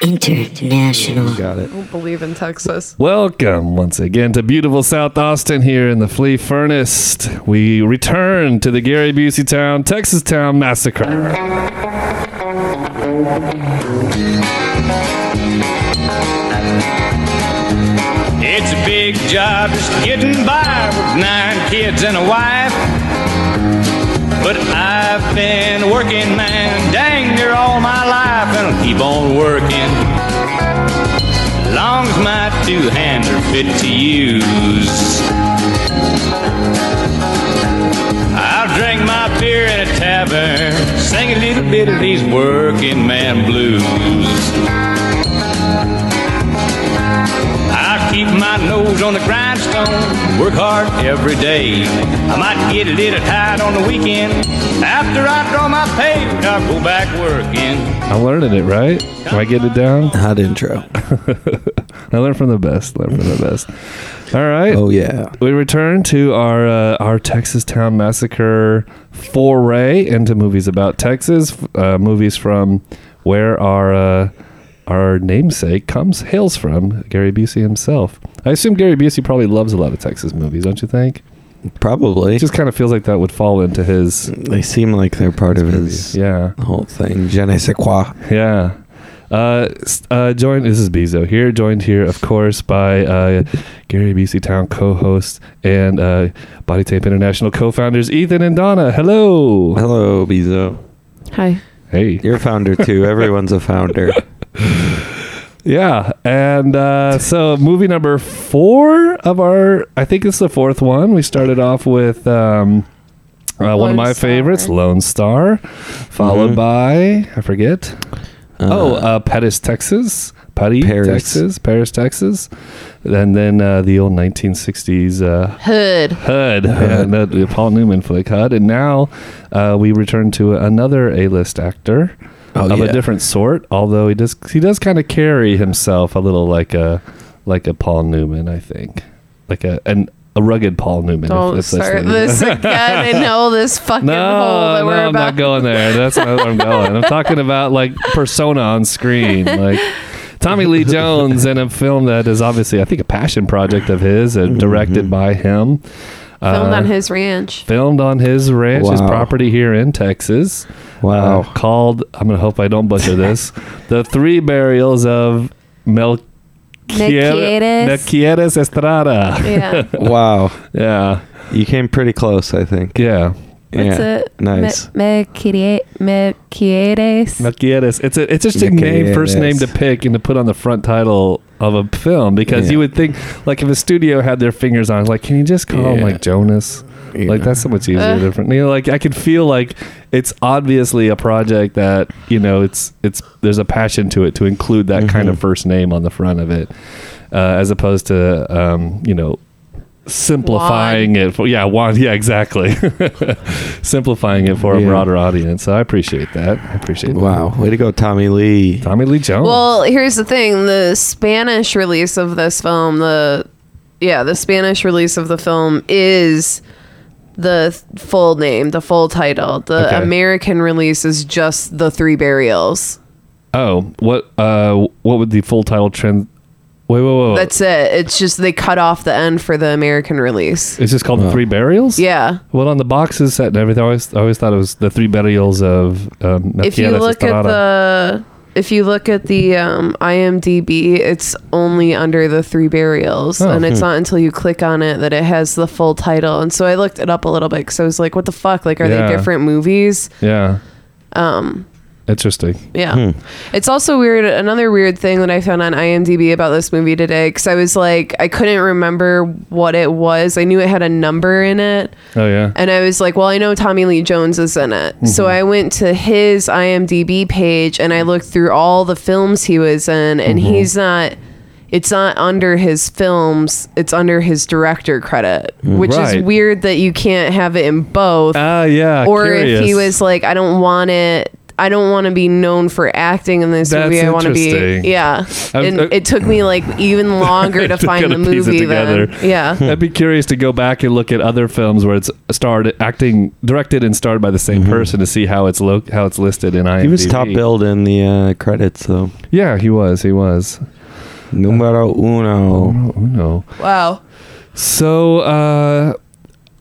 International. Got it. I don't believe in Texas. Welcome once again to beautiful South Austin here in the Flea Furnace. We return to the Gary Busey Town, Texas Town Massacre. It's a big job just getting by with nine kids and a wife. But I've been working, man, dang near all my life, and I'll keep on working. Long as my two hands are fit to use. I'll drink my beer in a tavern, sing a little bit of these working man blues. My nose on the grindstone, work hard every day. I might get a little tired on the weekend. After I draw my pay, I'll go back working. I'm learning it, right? Am I getting it down? Hot intro. I learned from the best. Learn from the best. All right. Oh yeah. We return to our uh, our Texas Town Massacre foray into movies about Texas, uh, movies from where our uh, our namesake comes hails from, Gary Busey himself. I assume Gary Busey probably loves a lot of Texas movies, don't you think? Probably. It just kind of feels like that would fall into his they seem like they're part of his yeah whole thing. Je ne sais quoi. yeah. Uh, uh, joined. This is Beezo here. Joined here, of course, by uh, Gary Busey Town co-host and uh, Body Tape International co-founders Ethan and Donna. Hello. Hello, Beezo. Hi. Hey. You're a founder too. Everyone's a founder. Yeah, and uh, so movie number four of our, I think it's the fourth one. We started off with um, uh, one of my Star. favorites, Lone Star, followed Mhm. by I forget. oh, uh, Pettis, Texas. Paris, Paris. Texas. Paris, Texas. And then uh, the old 1960s uh, Hood. HUD, uh, the Paul Newman flick Hood. And now uh, we return to another A-list actor Oh, of yeah. a different sort. Although he does, he does kind of carry himself a little like a like a Paul Newman, I think, like a an, a rugged Paul Newman. Don't if that's start what this again. I know this fucking hole No, that no, we're I'm about. not going there. That's not where I'm going. I'm talking about like persona on screen, like Tommy Lee Jones in a film that is obviously, I think, a passion project of his, uh, directed by him. Filmed Uh, on his ranch. filmed on his ranch, his property here in Texas. Wow. Uh, called, I'm going to hope I don't butcher this, The Three Burials of Mel. Melquiades. Melquiades Estrada. Yeah. wow. Yeah. You came pretty close, I think. Yeah. What's yeah. it? Nice. Me- Melquiade- Melquiades. Melquiades. It's a it's just a name, first name to pick and to put on the front title of a film because Yeah. you would think like if a studio had their fingers on, it, like, can you just call him like Jonas? Like Yeah. that's so much easier. Uh. different. You know, like I can feel like it's obviously a project that you know it's it's there's a passion to it to include that kind of Mhm. first name on the front of it, uh, as opposed to um, you know simplifying it for yeah Juan yeah exactly simplifying it for a broader audience. So I appreciate that. I appreciate that. Wow. Way to go, Tommy Lee. Tommy Lee Jones. Well, here's the thing: the Spanish release of this film, the yeah, the Spanish release of the film is the full name, the full title. The Okay. American release is just the Three Burials. oh, what uh, what would the full title trend? Wait, wait, wait. wait. That's it. It's just they cut off the end for the American release. It's just called the Wow. Three Burials. Yeah. Well, on the boxes set and everything, I always, I always thought it was the Three Burials of. Um, if you Melquiades look at the if you look at the um, IMDb, it's only under the three burials, Oh, and it's hmm. not until you click on it that it has the full title. And so I looked it up a little bit because I was like, "What the fuck? Like, are Yeah. they different movies?" yeah, Um, interesting. yeah. Hmm. It's also weird. Another weird thing that I found on IMDb about this movie today, because I was like, I couldn't remember what it was. I knew it had a number in it. Oh yeah. And I was like, well, I know Tommy Lee Jones is in it. So Mm-hmm. I went to his IMDb page and I looked through all the films he was in, and Mm-hmm. he's not. It's not under his films. It's under his director credit, which Right. is weird that you can't have it in both. Ah, yeah. or if he was like, I don't want it I don't want to be known for acting in this That's movie. I want to be yeah. I'm- and uh, it took me like even longer to To find the kinda piece it movie then. Yeah. I'd be curious to go back and look at other films where it's starred acting directed and starred by the same person to see how it's lo- how it's listed in IMDb. He was top billed in the uh, credits, though. Yeah, he was. He was. Numero uno. Oh no. Wow. So uh,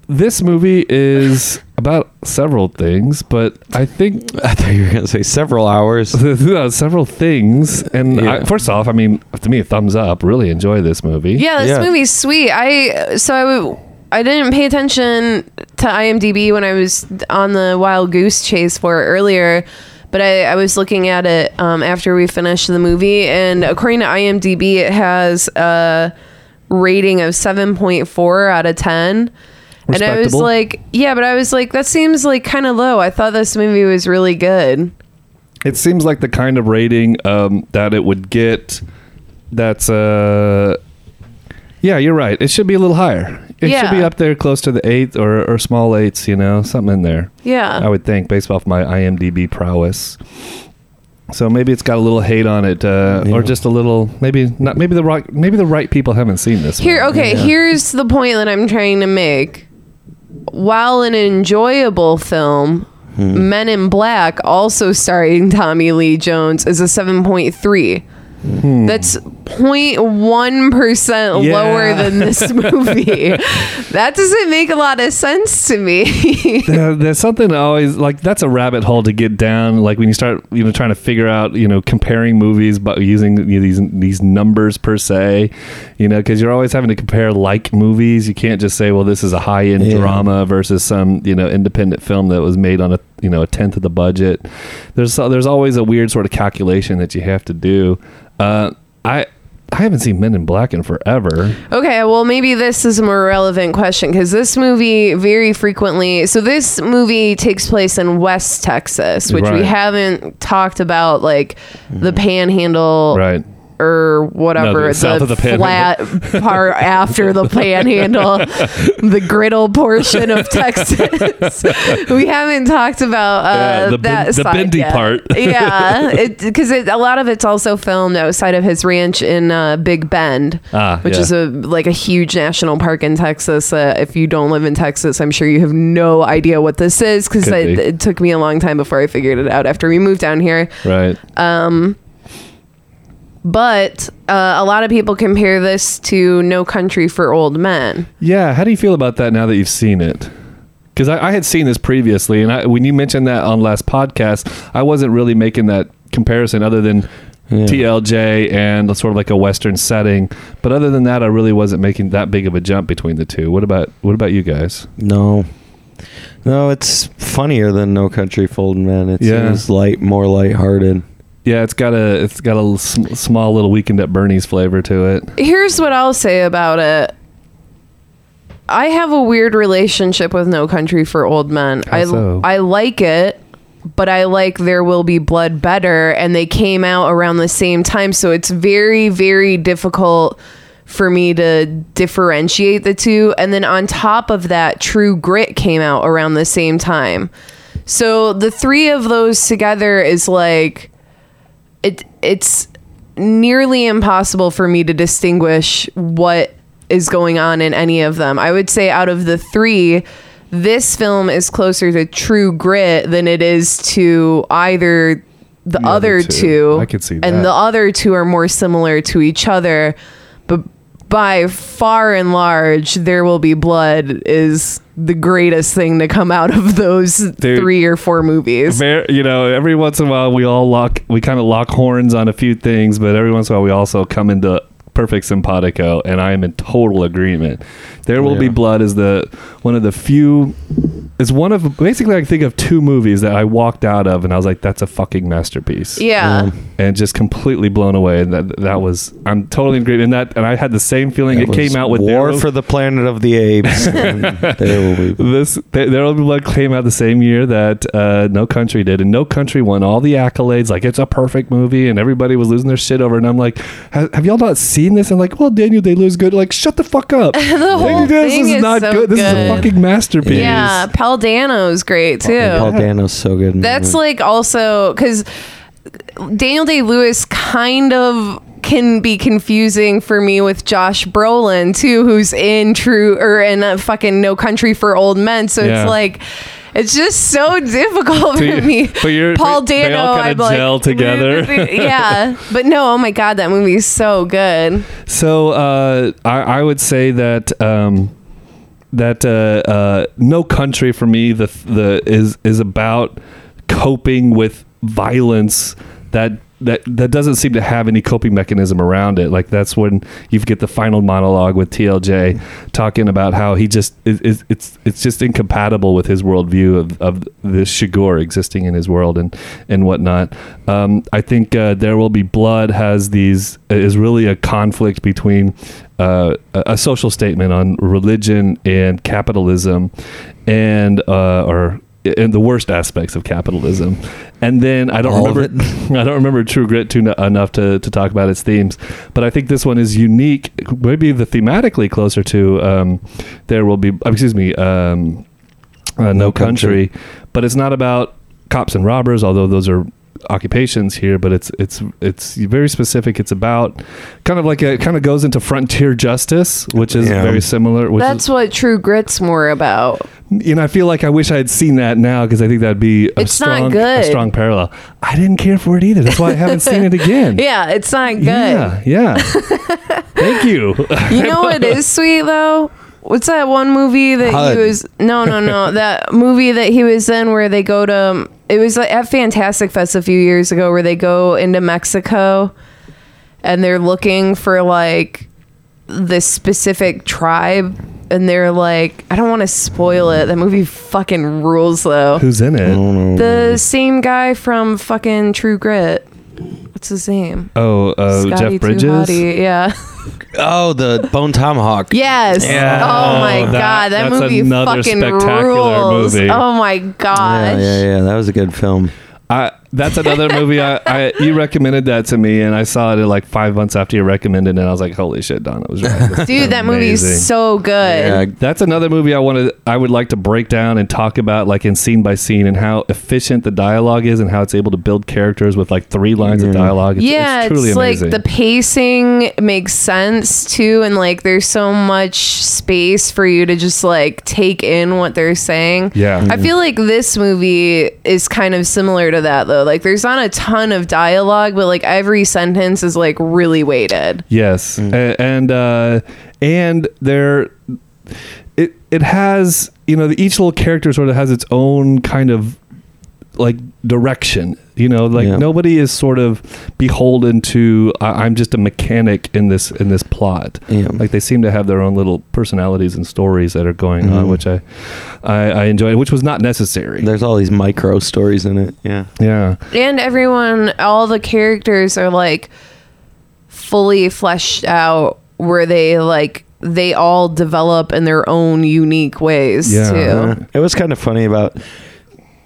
this movie is about several things, but I think I thought you were gonna say several hours. several things. And I, first off, I mean, to me, a thumbs up. Really enjoy this movie. Yeah, this Yeah. movie's sweet. I so I w- I didn't pay attention to IMDb when I was on the wild goose chase for it earlier, but I, I was looking at it um, after we finished the movie, and according to IMDb, it has a rating of seven point four out of ten. And I was like, yeah, but I was like, that seems like kind of low. I thought this movie was really good. It seems like the kind of rating um, that it would get. That's uh, yeah, you're right. It should be a little higher. It should be up there, close to the eighth or, or small eights. You know, something in there. Yeah. I would think, based off my IMDb prowess. So maybe it's got a little hate on it, uh, or just a little. Maybe not. Maybe the right. Maybe the right people haven't seen this. Here, one. okay, Yeah. here's the point that I'm trying to make. While an enjoyable film, Hmm. Men in Black, also starring Tommy Lee Jones, is a 7.3. Hmm. That's 0.1% Yeah. lower than this movie. that doesn't make a lot of sense to me. Uh, there's something always like that's a rabbit hole to get down. Like when you start, you know, trying to figure out, you know, comparing movies, but using you know, these these numbers per se, you know, because you're always having to compare like movies. You can't just say, well, this is a high end Yeah. drama versus some you know independent film that was made on a you know a tenth of the budget. There's there's always a weird sort of calculation that you have to do. Uh, I I haven't seen Men in Black in forever. Okay, well, maybe this is a more relevant question because this movie very frequently. So, this movie takes place in West Texas, which we haven't talked about, like the panhandle Right. Or whatever. No, the south of the flat part after the panhandle, the griddle portion of Texas. we haven't talked about uh, Yeah, the that ben- the bendy yet. part. yeah, because it, a lot of it's also filmed outside of his ranch in uh, Big Bend, Ah, which yeah. is a like a huge national park in Texas. Uh, if you don't live in Texas, I'm sure you have no idea what this is because it, be. it took me a long time before I figured it out after we moved down here. Right. But uh, a lot of people compare this to No Country for Old Men. Yeah, how do you feel about that now that you've seen it? Because I, I had seen this previously, and I, when you mentioned that on last podcast, I wasn't really making that comparison other than Yeah. TLJ and sort of like a Western setting. But other than that, I really wasn't making that big of a jump between the two. What about what about you guys? No. No, it's funnier than No Country for Old Men. It Yeah. seems light, more lighthearted. Yeah, it's got a it's got a sm- small little weekend at Bernie's flavor to it. Here's what I'll say about it. I have a weird relationship with No Country for Old Men. How I so? I like it, but I like There Will Be Blood better and they came out around the same time, so it's very very difficult for me to differentiate the two. And then on top of that, True Grit came out around the same time. So the three of those together is like it it's nearly impossible for me to distinguish what is going on in any of them. I would say out of the 3 this film is closer to True Grit than it is to either the, The other other two. two. I could see that. And the other two are more similar to each other, by far and large, There Will Be Blood is the greatest thing to come out of those Dude. three or four movies. You know, every once in a while we all lock, we kind of lock horns on a few things, but every once in a while we also come into perfect simpatico, and I am in total agreement. There will be blood is the one of the few. It's one of basically I can think of two movies that I walked out of, and I was like, "That's a fucking masterpiece." Yeah. Um, and just completely blown away. And that that was I'm totally in agreement. And that and I had the same feeling. It It came out with War There for the Planet of the Apes. there will be. this there there will be blood came out the same year that uh, No Country did, and No Country won all the accolades. Like it's a perfect movie, and everybody was losing their shit over. it. And I'm like, have, have y'all not seen seen this and like, well, Daniel Day Lewis good. Like, shut the fuck up. Daniel whole Day Lewis thing is is not so good. This is a fucking masterpiece. Yeah, Paul Dano's great too. And Paul Dano's so good. That's that. like also because Daniel Day Lewis kind of can be confusing for me with Josh Brolin too, who's in True or in a fucking No Country for Old Men. So Yeah. it's like. It's just so difficult for me. but you're- Paul but they all Dano, kinda I'm like, gel together. yeah, but no, oh my god, that movie is so good. So uh, I, I would say that um, that uh, uh, no country for me the the is is about coping with violence that. That, that doesn't seem to have any coping mechanism around it. Like that's when you get the final monologue with TLJ talking about how he just is, is it's it's just incompatible with his worldview of, of this Chigurh existing in his world and and whatnot. Um, I think uh, there will be blood has these is really a conflict between uh, a a social statement on religion and capitalism, and uh, or and the worst aspects of capitalism. And then I don't All remember I don't remember True Grit too, enough to, to talk about its themes, but I think this one is unique, maybe the thematically closer to um, there will be uh, excuse me um, uh, no, No country. Country. but it's not about cops and robbers, although those are occupations here but it's it's it's very specific it's about kind of like a, it kind of goes into frontier justice which is Yeah. very similar which That's is, what True Grit's more about. you know i feel like i wish i had seen that now because i think that'd be a It's not strong good. a strong parallel i didn't care for it either that's why i haven't seen it again Yeah, it's not good. yeah yeah thank you You know what is sweet though? What's that one movie that HUD. he was? No, no, no. that movie that he was in where they go to. It was like at Fantastic Fest a few years ago where they go into Mexico, and they're looking for like this specific tribe, and they're like, I don't want to spoil it. That movie fucking rules though. who's in it. The same guy from fucking True Grit. What's his name? oh uh, Scotty jeff bridges Hottie, Yeah. oh, the Bone Tomahawk. Yes. Yeah. Oh my that- god, that that's movie another fucking spectacular rules. movie. Oh my Yeah, yeah, yeah. That was a good film. I, that's another movie I, I you recommended that to me and I saw it like five months after you recommended it and I was like holy shit Donna was right This Dude, that movie's amazing. so good. Yeah, that's another movie I wanted I would like to break down and talk about like in scene by scene and how efficient the dialogue is and how it's able to build characters with like three lines of mm-hmm. dialogue it's, yeah, it's truly it's like amazing the pacing makes sense too, and like there's so much space for you to just like take in what they're saying. Yeah. I mm-hmm. feel like this movie is kind of similar to that though. Like there's not a ton of dialogue, but like every sentence is like really weighted. Yes, A- and uh, and there, it it has you know each little character sort of has its own kind of like direction. You know, like Yeah. nobody is sort of beholden to I I'm just a mechanic in this in this plot. Yeah. Like they seem to have their own little personalities and stories that are going on, Mhm. which I, I I enjoyed, which was not necessary. There's all these micro stories in it. Yeah. yeah, And everyone, all the characters are like fully fleshed out where they like they all develop in their own unique ways Yeah. too. Uh, it was kind of funny about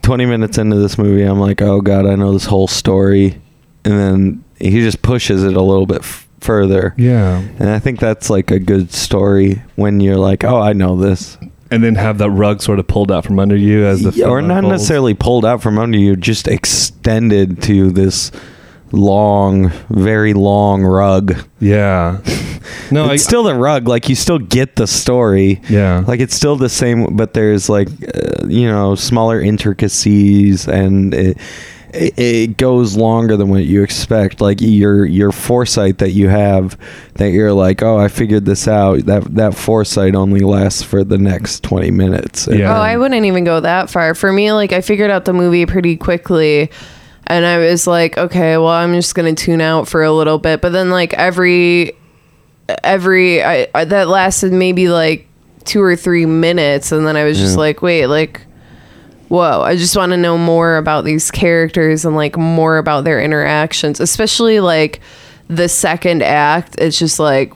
20 minutes into this movie. I'm like, oh god, I know this whole story, and then he just pushes it a little bit f- further. yeah, And I think that's like a good story when you're like, oh, I know this, and then have that rug sort of pulled out from under you as the Yeah, film or not unfolds. necessarily pulled out from under you, just extended to this long, very long rug. Yeah. No, it's I, still the rug. Like you still get the story. yeah. Like it's still the same, but there's like uh, you know smaller intricacies, and it, it, it goes longer than what you expect. Like your your foresight that you have, that you're like, oh, I figured this out. That that foresight only lasts for the next twenty minutes. Yeah. Oh, I wouldn't even go that far. For me, like I figured out the movie pretty quickly. And I was like, okay, well, I'm just gonna tune out for a little bit. But then, like every, every I, I that lasted maybe like two or three minutes, and then I was just Yeah. like, wait, like, whoa, I just want to know more about these characters and like more about their interactions, especially like the second act. It's just like,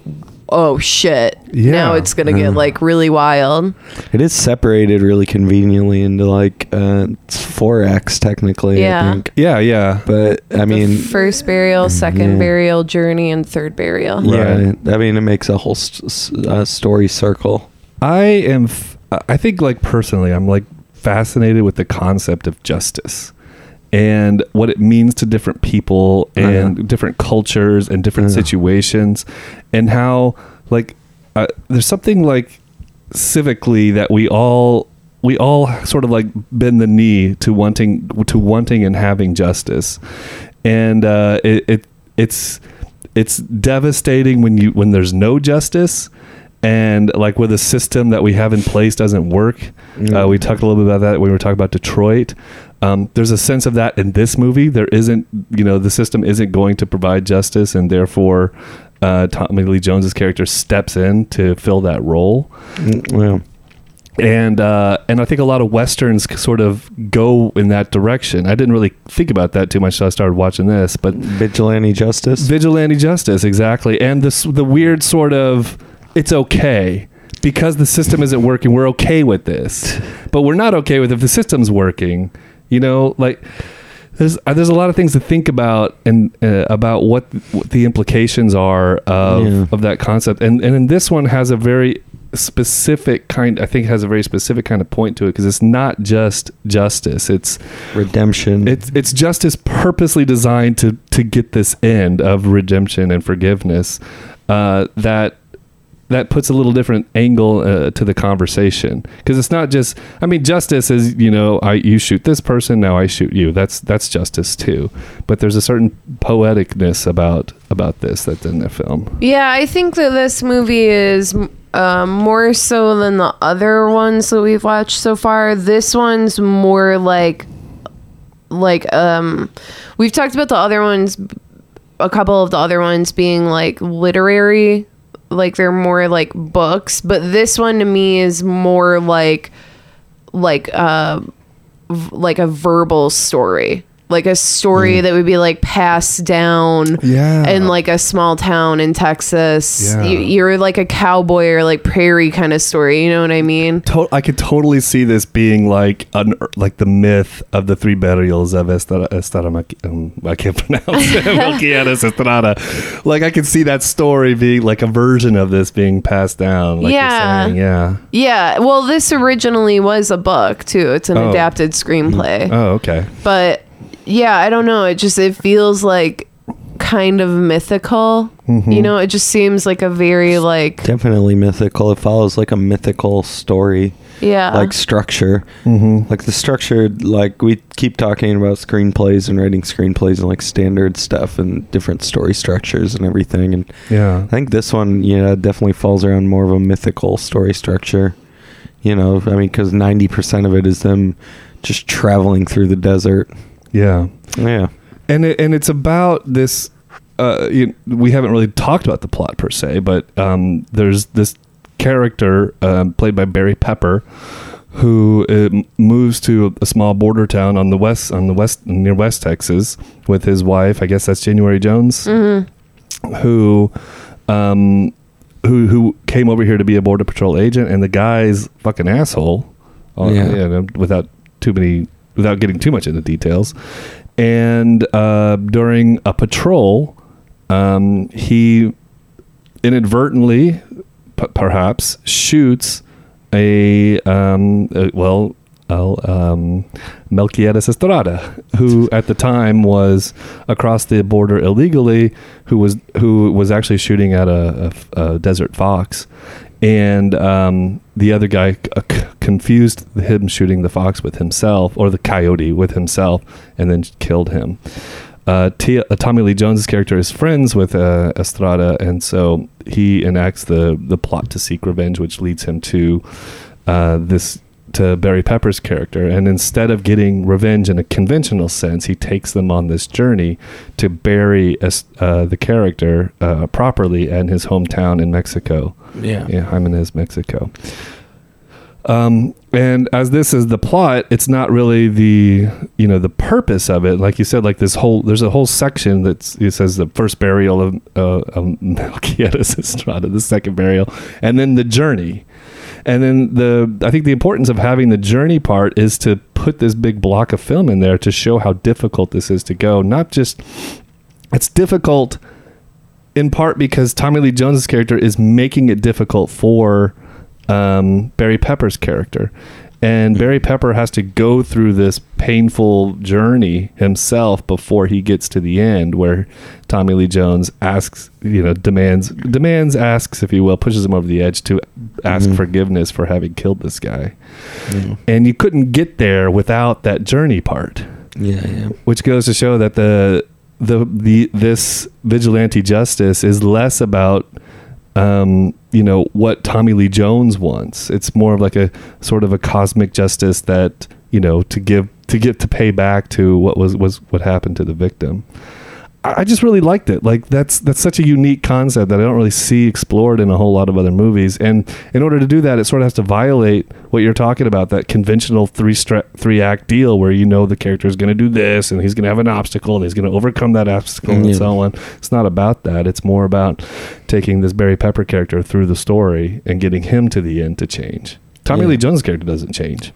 oh shit, Yeah. now it's gonna get like really wild. It is separated really conveniently into like uh, it's 4x technically. Yeah. I think. Yeah, yeah. But I mean, First burial, second Yeah. burial, journey, and third burial. yeah. I mean, it makes a whole st- uh, story circle. I am. F- I think, like personally, I'm like fascinated with the concept of justice and what it means to different people and Uh-huh. different cultures and different Yeah. situations, and how like uh, there's something like civically that we all we all sort of like bend the knee to wanting to wanting and having justice, and uh, it, it it's it's devastating when you when there's no justice and like where the system that we have in place doesn't work uh, we talked a little bit about that when we were talking about detroit um, there's a sense of that in this movie there isn't you know the system isn't going to provide justice and therefore uh, tommy lee jones's character steps in to fill that role Mm, Yeah. and uh, and I think a lot of westerns sort of go in that direction. I didn't really think about that too much until I started watching this, but Vigilante justice. vigilante justice exactly, and this the weird sort of it's okay because the system isn't working. We're okay with this, but we're not okay with if the system's working. You know, like there's uh, there's a lot of things to think about and uh, about what, what the implications are of Yeah. of that concept, and and in this one has a very specific kind. I think has a very specific kind of point to it because it's not just justice. It's Redemption. it's it's justice purposely designed to to get this end of redemption and forgiveness. Uh, that that puts a little different angle uh, to the conversation because it's not just. I mean, justice is you know I you shoot this person now I shoot you. That's that's justice too. But there's a certain poeticness about about this that's in the film. Yeah, I think that this movie is um, more so than the other ones that we've watched so far. This one's more like, like um, we've talked about the other ones, a couple of the other ones being like literary, like they're more like books. But this one to me is more like, like uh, v- like a verbal story. Like a story mm. that would be like passed down Yeah. in like a small town in Texas. Yeah. You, you're like a cowboy or like prairie kind of story. You know what I mean? To- I could totally see this being like an er, like the myth of the three burials of Estrada. Estrada um, I can't pronounce it. Estrada. Like I could see that story being like a version of this being passed down. Like Yeah. yeah. Yeah. Well, this originally was a book too. It's an Oh. adapted screenplay. Mm. Oh, okay. But yeah, I don't know. It just it feels like kind of mythical. Mm-hmm. You know, it just seems like a very like Definitely mythical. It follows like a mythical story, yeah. like structure. Mm-hmm. Like the structure, like we keep talking about screenplays and writing screenplays and like standard stuff and different story structures and everything. And Yeah. I think this one, yeah, definitely falls around more of a mythical story structure. You know, I mean, because 90% of it is them just traveling through the desert. Yeah. Yeah. and it, and it's about this. Uh, you, we haven't really talked about the plot per se, but um, there's this character um, played by Barry Pepper who uh, moves to a small border town on the west on the west near West Texas with his wife. I guess that's January Jones, who. Um, who who came over here to be a border patrol agent and the guy's fucking asshole uh, Yeah. you know, without too many without getting too much into details. And uh, during a patrol um, he inadvertently p- perhaps shoots a um, uh, well uh, um, Melquiades Estrada, who at the time was across the border illegally, who was who was actually shooting at a, a- a desert fox, and um, the other guy uh, c- confused him shooting the fox with himself or the coyote with himself, and then killed him. Uh, T- uh, Tommy Lee Jones' character is friends with uh, Estrada, and so he enacts the the plot to seek revenge, which leads him to uh, this to Barry Pepper's character. And instead of getting revenge in a conventional sense, he takes them on this journey to bury uh, the character uh, properly in his hometown in Mexico. Yeah. Yeah, Jimenez, Mexico. Um, and as this is the plot, it's not really the you know the purpose of it. Like you said, like this whole there's a whole section that it says the first burial of uh, of Melquiades Estrada, the second burial, and then the journey. And then the I think the importance of having the journey part is to put this big block of film in there to show how difficult this is to go. Not just it's difficult in part because Tommy Lee Jones's character is making it difficult for um, Barry Pepper's character. And Barry Pepper has to go through this painful journey himself before he gets to the end, where Tommy Lee Jones asks, you know, demands, demands, asks, if you will, pushes him over the edge to ask Mhm. forgiveness for having killed this guy. Yeah. And you couldn't get there without that journey part Yeah, yeah. which goes to show that the the the this vigilante justice is less about um, you know what Tommy Lee Jones wants. It's more of like a sort of a cosmic justice that you know to give to get to pay back to what was was what happened to the victim. I just really liked it. Like that's that's such a unique concept that I don't really see explored in a whole lot of other movies. And in order to do that, it sort of has to violate what you're talking about that conventional three stra- three act deal where you know the character is going to do this and he's going to have an obstacle and he's going to overcome that obstacle and so on. It's not about that. It's more about taking this Barry Pepper character through the story and getting him to the end to change. Tommy Yeah. Lee Jones' character doesn't change.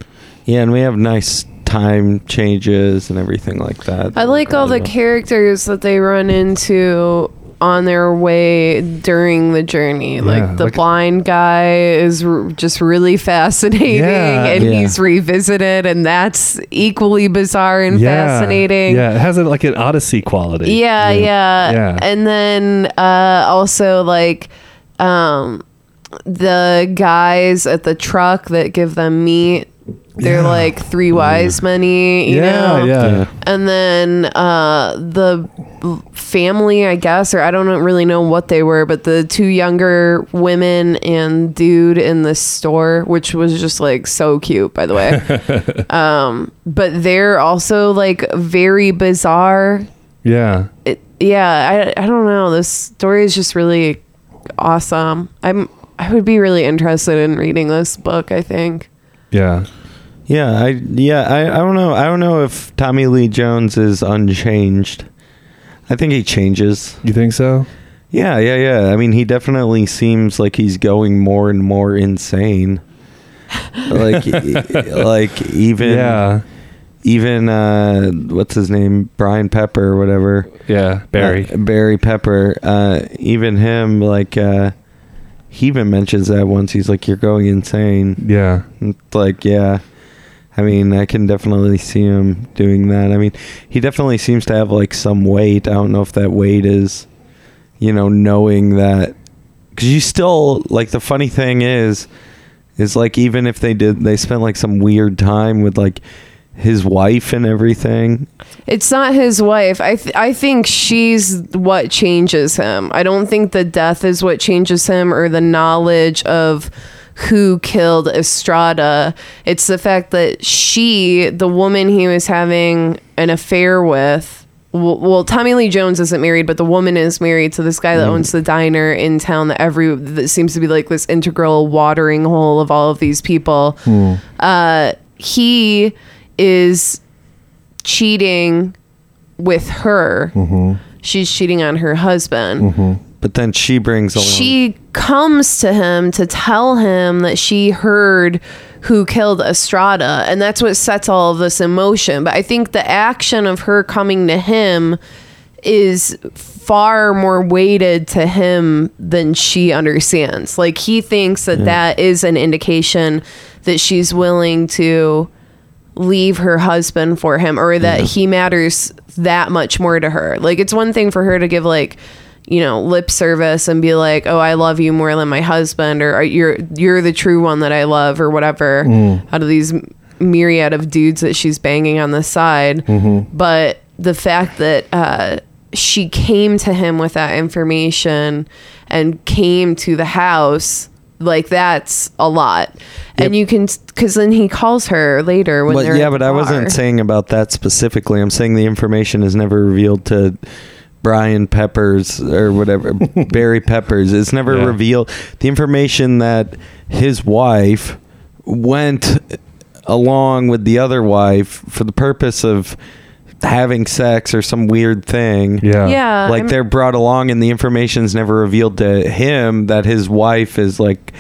Yeah, and we have nice time changes and everything like that. I like all the characters that they run into on their way during the journey. Yeah, like the like- blind guy is r- just really fascinating Yeah. and Yeah. he's revisited and that's equally bizarre and fascinating. Yeah, it has a, like an Odyssey quality. Yeah, yeah. Yeah. And then uh also like um the guys at the truck that give them meat. They're Yeah. like three wise money, you yeah, know? yeah. Yeah. And then uh, the family, I guess, or I don't really know what they were, but the two younger women and dude in the store, which was just like so cute, by the way. um, but they're also like very bizarre. Yeah. It, yeah, I, I don't know. This story is just really awesome. I'm I would be really interested in reading this book. I think. Yeah. Yeah, I yeah, I, I don't know. I don't know if Tommy Lee Jones is unchanged. I think he changes. You think so? Yeah, yeah, yeah. I mean, he definitely seems like he's going more and more insane. like like even yeah. even uh what's his name? Brian Pepper or whatever. Yeah. Barry. Uh, Barry Pepper. Uh even him like uh he even mentions that once he's like you're going insane. yeah. Like, yeah. I mean, I can definitely see him doing that. I mean, he definitely seems to have like some weight. I don't know if that weight is, you know, knowing that. Because you still, like, the funny thing is, is like, even if they did, they spent like some weird time with like his wife and everything. It's not his wife. I th- I think she's what changes him. I don't think the death is what changes him or the knowledge of who killed Estrada. It's the fact that she, the woman he was having an affair with, well, well, Tommy Lee Jones isn't married, but the woman is married to this guy that mm-hmm. owns the diner in town that every that seems to be like this integral watering hole of all of these people. Hmm. Uh, he is cheating with her. Mm-hmm. She's cheating on her husband. Mm-hmm. But then she brings along. She comes to him to tell him that she heard who killed Estrada, and that's what sets all of this in motion. But I think the action of her coming to him is far more weighted to him than she understands. Like he thinks that that is an indication that she's willing to leave her husband for him or that he matters that much more to her. Like it's one thing for her to give like you know lip service and be like oh I love you more than my husband or you're you're the true one that I love or whatever out of these myriad of dudes that she's banging on the side. But the fact that uh she came to him with that information and came to the house like that's a lot. And you can because then he calls her later when But they're yeah, but the I wasn't saying about that specifically. I'm saying the information is never revealed to Brian Peppers or whatever Barry Peppers. It's never Yeah. revealed. The information that his wife went along with the other wife for the purpose of having sex or some weird thing. Yeah. yeah. like I'm- they're brought along and the information's never revealed to him that his wife is like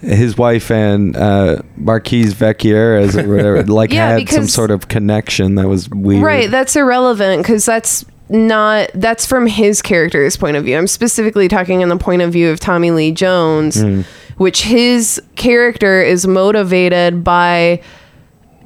his wife and uh Marquise Vecchieres or whatever like Yeah, had some sort of connection that was weird. Right, that's irrelevant because that's not that's from his character's point of view. I'm specifically talking in the point of view of Tommy Lee Jones, hmm. which his character is motivated by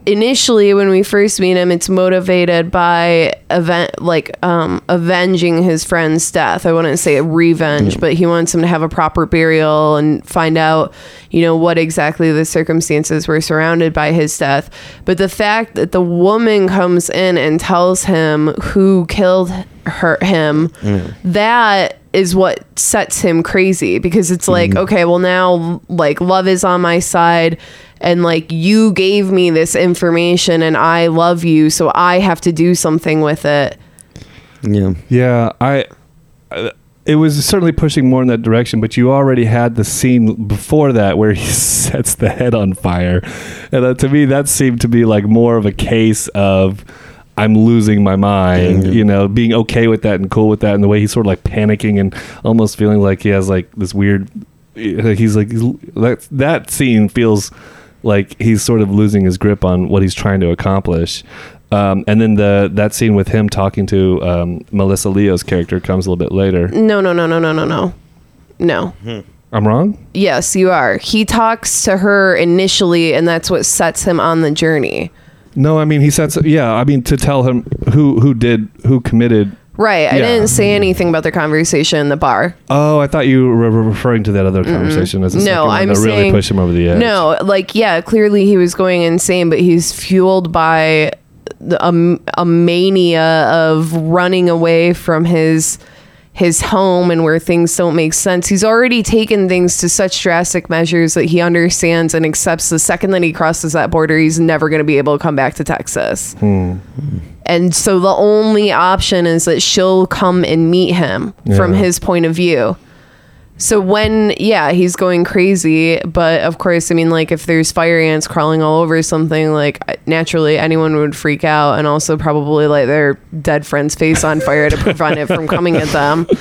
initially when we first meet him it's motivated by event like um avenging his friend's death. I wouldn't say revenge but he wants him to have a proper burial and find out you know what exactly the circumstances were surrounded by his death. But the fact that the woman comes in and tells him who killed hurt him that is what sets him crazy because it's like okay well now like love is on my side and like you gave me this information and I love you so I have to do something with it Yeah. Yeah, I. uh, It was certainly pushing more in that direction, but you already had the scene before that where he sets the head on fire, and uh, to me that seemed to be like more of a case of I'm losing my mind, Mhm. you know, being okay with that and cool with that, and the way he's sort of like panicking and almost feeling like he has like this weird. He's like that. That scene feels like he's sort of losing his grip on what he's trying to accomplish. Um, and then the that scene with him talking to um, Melissa Leo's character comes a little bit later. No, no, no, no, no, no, no, no. Hmm. I'm wrong. Yes, you are. He talks to her initially, and that's what sets him on the journey. No, I mean he sets. Yeah, I mean to tell him who who did who committed right I Yeah. didn't say anything about their conversation in the bar Oh, I thought you were referring to that other conversation as a No, second one I'm to really pushed him over the edge. No, like yeah, clearly he was going insane, but he's fueled by the, a, a mania of running away from his his home and where things don't make sense. He's already taken things to such drastic measures that he understands and accepts the second that he crosses that border, he's never going to be able to come back to Texas. Hmm. And so the only option is that she'll come and meet him from his point of view. So when yeah, he's going crazy, but of course, I mean like if there's fire ants crawling all over something, like naturally anyone would freak out and also probably light their dead friend's face on fire to prevent it from coming at them.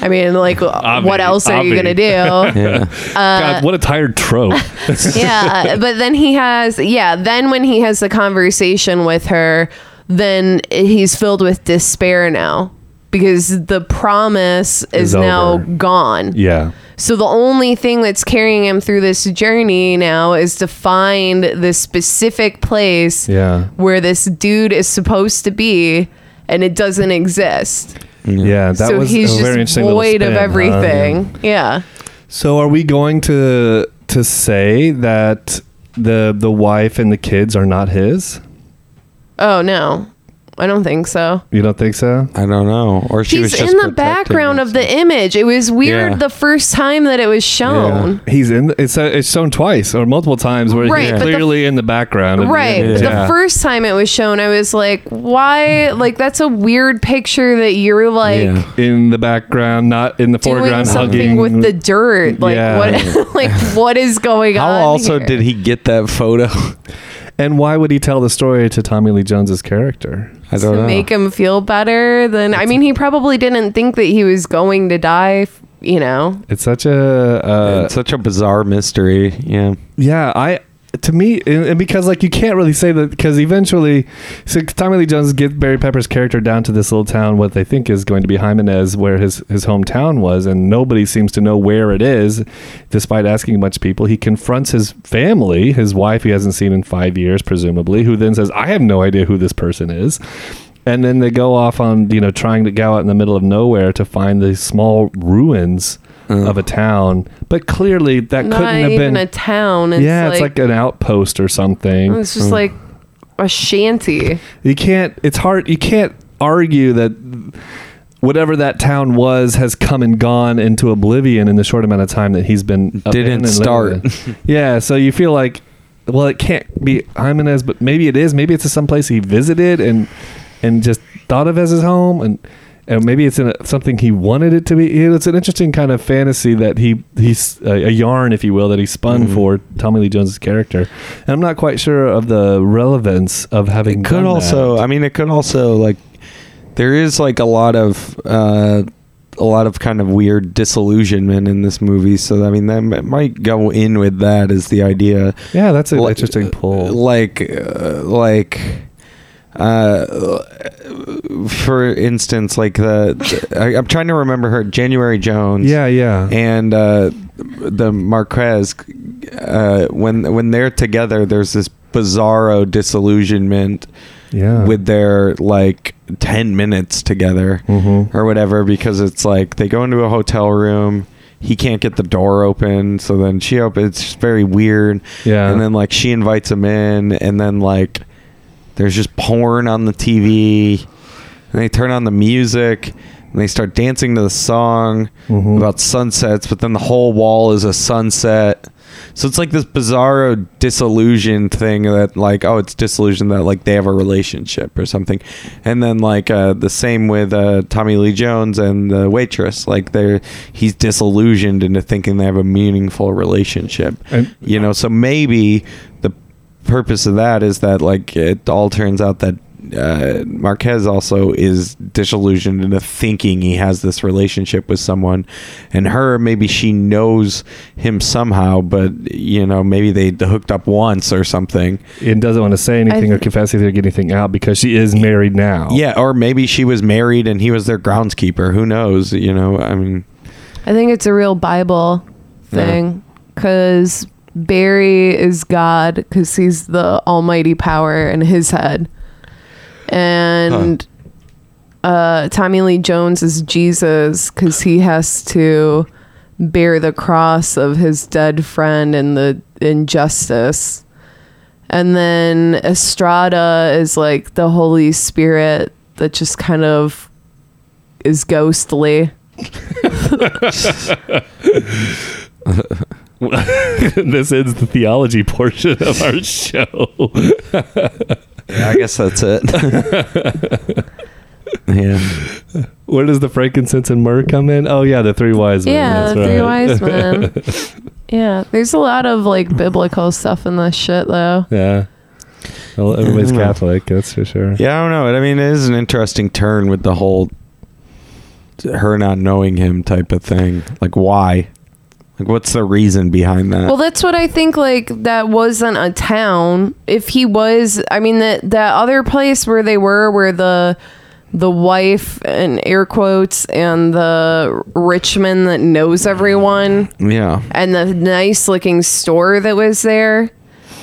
I mean, like what else are you going to do? Yeah. Uh, God, what a tired trope. yeah, but then he has yeah, then when he has the conversation with her, then he's filled with despair now because the promise is, Is now over. gone. yeah. So the only thing that's carrying him through this journey now is to find the specific place Yeah. where this dude is supposed to be and it doesn't exist. Yeah. That so was he's a very just interesting little void of spin, huh? everything. yeah. So are we going to to say that the the wife and the kids are not his? Oh no. I don't think so. You don't think so? I don't know. Or she was He's just in the background of the image. It was weird Yeah. the first time that it was shown. He's in. It's uh, it's shown twice or multiple times where Right, he's but the- clearly in the background. of the Right. image. Yeah. The first time it was shown, I was like, why? Like, that's a weird picture that you're like Yeah. in the background, not in the doing foreground, something hugging with the dirt. Like, Yeah. what? like, what is going How on? also here? did he get that photo? And why would he tell the story to Tommy Lee Jones's character? I don't to know. make him feel better? Then, I mean, he probably didn't think that he was going to die. f- You know, It's such a uh, it's such a bizarre mystery. Yeah. yeah. I to me and because like you can't really say that because eventually, so Tommy Lee Jones gets Barry Pepper's character down to this little town, what they think is going to be Jimenez, where his his hometown was, and nobody seems to know where it is, despite asking a bunch of people. He confronts his family, his wife, he hasn't seen in five years, presumably, who then says, "I have no idea who this person is." and then they go off on you know trying to go out in the middle of nowhere to find these small ruins Uh-huh. of a town but clearly that not couldn't have even been a town. It's yeah like, it's like an outpost or something it's just like a shanty. you can't it's hard you can't argue that whatever that town was has come and gone into oblivion in the short amount of time that he's been Didn't start. yeah so you feel like well it can't be Jimenez but maybe it is maybe it's some place he visited and and just thought of as his home and and maybe it's in a, something he wanted it to be. It's an interesting kind of fantasy that he he's a, a yarn, if you will, that he spun Mhm. for Tommy Lee Jones's character. And I'm not quite sure of the relevance of having. it could also that. i mean it could also like there is like a lot of uh a lot of kind of weird disillusionment in this movie so i mean that might go in with that as the idea yeah, that's an Like- interesting pull. like uh, like uh for instance like the, I, i'm trying to remember her january jones yeah, yeah, and uh, the Marquez, uh, when when they're together, there's this bizarro disillusionment yeah. with their like ten minutes together Mhm. or whatever because it's like they go into a hotel room. He can't get the door open, so then she opens. It's just very weird. Yeah. and then like she invites him in, and then like there's just porn on the TV, and they turn on the music, and they start dancing to the song Mhm. about sunsets, but then the whole wall is a sunset. So it's like this bizarro disillusion thing that like oh it's disillusion that like they have a relationship or something, and then like uh, the same with uh, Tommy Lee Jones and the waitress like they're he's disillusioned into thinking they have a meaningful relationship, And- you know. So maybe purpose of that is that like it all turns out that uh, Marquez also is disillusioned into thinking he has this relationship with someone, and her maybe she knows him somehow, but you know maybe they hooked up once or something. and doesn't want to say anything or confess anything or get anything out because she is married now. Yeah, or maybe she was married and he was their groundskeeper. Who knows? You know, I mean, I think it's a real Bible thing because Barry is God because he's the almighty power in his head. And uh, Tommy Lee Jones is Jesus because he has to bear the cross of his dead friend and the injustice. And then Estrada is like the Holy Spirit that just kind of is ghostly. this ends the theology portion of our show. yeah, I guess that's it. yeah. Where does the frankincense and myrrh come in? Oh yeah, the three wise men. Yeah, That's the three wise men. yeah, there's a lot of like biblical stuff in this shit though. yeah. Well, everybody's hmm. Catholic, that's for sure. Yeah, I don't know. I mean, it is an interesting turn with the whole her not knowing him type of thing. Like, why? Like, what's the reason behind that? Well, that's what I think. Like that wasn't a town. If he was, I mean that that other place where they were, where the the wife and air quotes and the Richmond that knows everyone yeah. and the nice looking store that was there.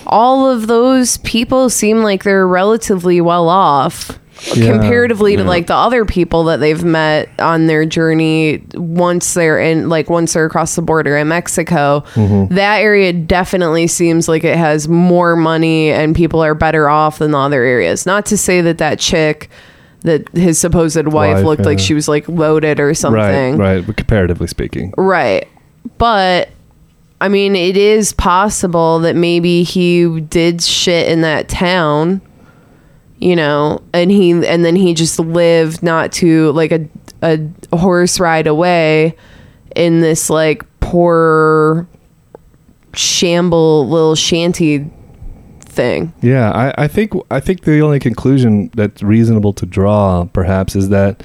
All of those people seem like they're relatively well off Yeah, comparatively to like the other people that they've met on their journey once they're in like once they're across the border in Mexico. Mm-hmm. That area definitely seems like it has more money and people are better off than the other areas. Not to say that that chick that his supposed wife, Wife, looked like yeah. she was like loaded or something. Right, right. But comparatively speaking. Right. But I mean, it is possible that maybe he did shit in that town, you know, and he and then he just lived not to like a a horse ride away in this like poor shamble little shanty thing. Yeah, I, I think I think the only conclusion that's reasonable to draw, perhaps, is that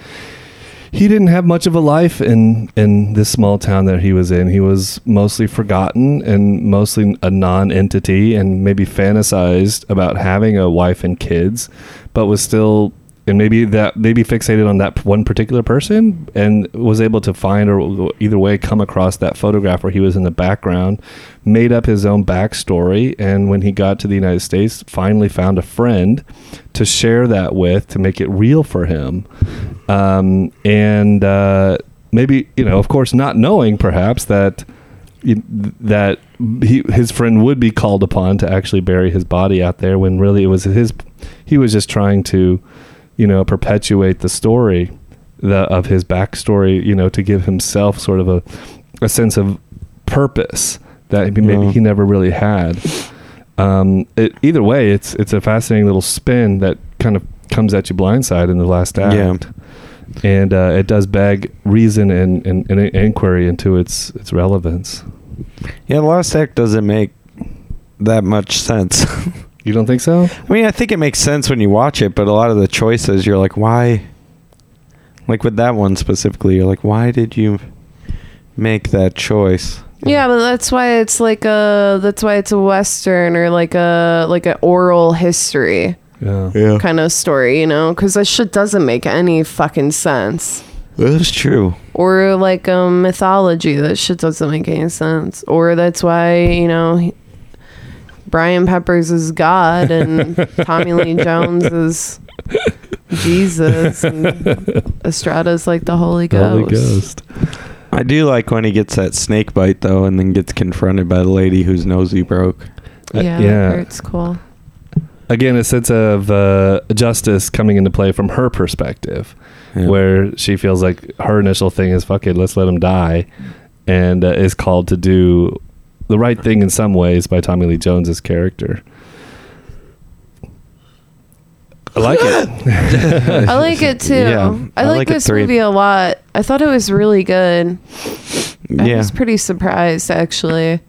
he didn't have much of a life in in this small town that he was in. He was mostly forgotten and mostly a non-entity, and maybe fantasized about having a wife and kids, but was still. And maybe that maybe fixated on that one particular person, and was able to find or either way come across that photograph where he was in the background, made up his own backstory, and when he got to the United States, finally found a friend to share that with to make it real for him. Um, and uh, maybe you know, of course, not knowing perhaps that that he, his friend would be called upon to actually bury his body out there when really it was his. He was just trying to, you know, perpetuate the story the, of his backstory. You know, to give himself sort of a a sense of purpose that maybe Yeah. he never really had. Um, it, either way, it's it's a fascinating little spin that kind of comes at you blindside in the last act. Yeah. and uh, it does beg reason and, and, and inquiry into its its relevance. Yeah, the last act doesn't make that much sense. You don't think so? I mean, I think it makes sense when you watch it, but a lot of the choices, you're like, why? Like with that one specifically, you're like, why did you make that choice? Yeah, but that's why it's like a that's why it's a western or like a like an oral history Yeah. Yeah, kind of story, you know? Because that shit doesn't make any fucking sense. that's true. Or like a mythology that shit doesn't make any sense. Or that's why you know he- Brian Peppers is God and Tommy Lee Jones is Jesus and Estrada's like the Holy Ghost. Holy Ghost. I do like when he gets that snake bite though, and then gets confronted by the lady whose nose he broke. Uh, Yeah, yeah. that cool. Again, a sense of uh, justice coming into play from her perspective, Yeah. where she feels like her initial thing is "fuck it, let's let him die," and uh, is called to do the right thing in some ways by Tommy Lee Jones's character. I like it. I like it too. Yeah, I, I like, like this three. movie a lot. I thought it was really good. I yeah, was pretty surprised actually.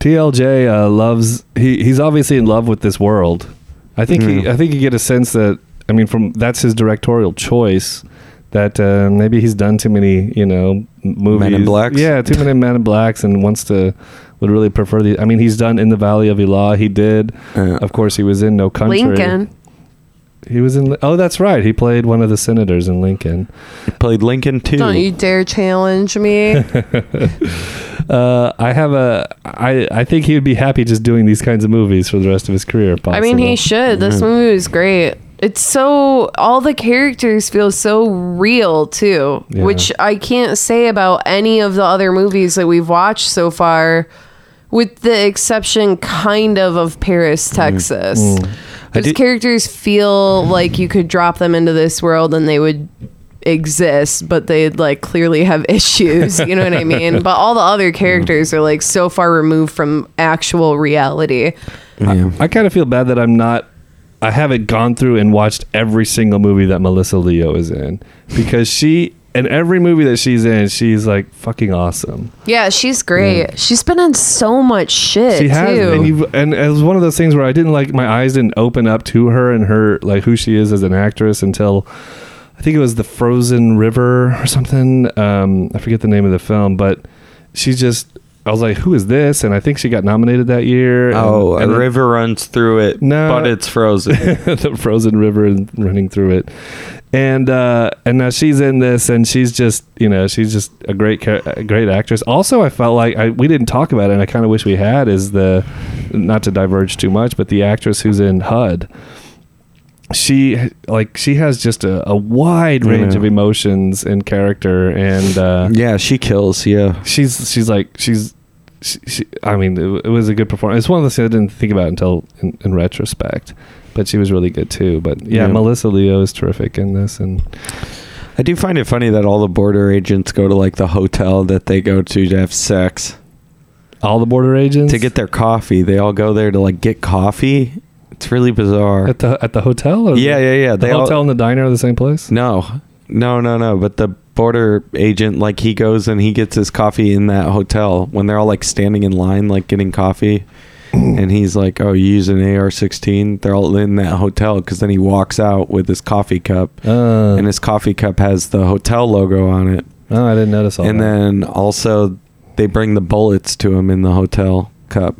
TLJ uh, loves. He he's obviously in love with this world. I think he. I think you get a sense that. I mean, from that's his directorial choice. That uh, maybe he's done too many, you know, movies. Men in Blacks? Yeah, too many Men in Blacks, and wants to would really prefer the. I mean, he's done in the Valley of Elah. He did. Yeah. Of course, he was in No Country. Lincoln. He was in. Oh, that's right. He played one of the senators in Lincoln. He played Lincoln too. Don't you dare challenge me. Uh, I have a. I I think he would be happy just doing these kinds of movies for the rest of his career. if I mean, he should. This Mhm. movie was great. It's so all the characters feel so real too, Yeah. which I can't say about any of the other movies that we've watched so far, with the exception kind of of Paris, Texas. Mm. I Those did- characters feel like you could drop them into this world and they would exist, but they'd like clearly have issues. You know what I mean? But all the other characters are like so far removed from actual reality. Yeah. I kind of feel bad that I'm not. I haven't gone through and watched every single movie that Melissa Leo is in because she in every movie that she's in, she's like fucking awesome. Yeah, she's great. She's been in so much shit She has, too. and you and it was one of those things where I didn't like my eyes didn't open up to her and her like who she is as an actress until I think it was the Frozen River or something. Um, I forget the name of the film, but she just I was like, who is this? And I think she got nominated that year. and- Oh, and a river runs through it, No. but it's frozen. the frozen river running through it and uh and now she's in this and she's just you know she's just a great a great actress also i felt like I, we didn't talk about it and i kind of wish we had is the not to diverge too much but the actress who's in hud she like she has just a, a wide range of emotions and character and uh yeah, she kills. Yeah, she's she's like she's she, she, I mean, it, it was a good performance. It's one of the things I didn't think about until in, in retrospect, but she was really good too. But yeah, Yeah. Melissa Leo is terrific in this, and I do find it funny that all the border agents go to like the hotel that they go to to have sex all the border agents to get their coffee. They all go there to like get coffee. It's really bizarre. at the at the hotel. Or Yeah, yeah, yeah. The They all- hotel and the diner are the same place. No, no, no, no. But the border agent, like, he goes and he gets his coffee in that hotel when they're all like standing in line, like getting coffee. and he's like, "Oh, you use an AR-16?" They're all in that hotel because then he walks out with his coffee cup, Uh, and his coffee cup has the hotel logo on it. oh, I didn't notice all that. and that. then also they bring the bullets to him in the hotel cup.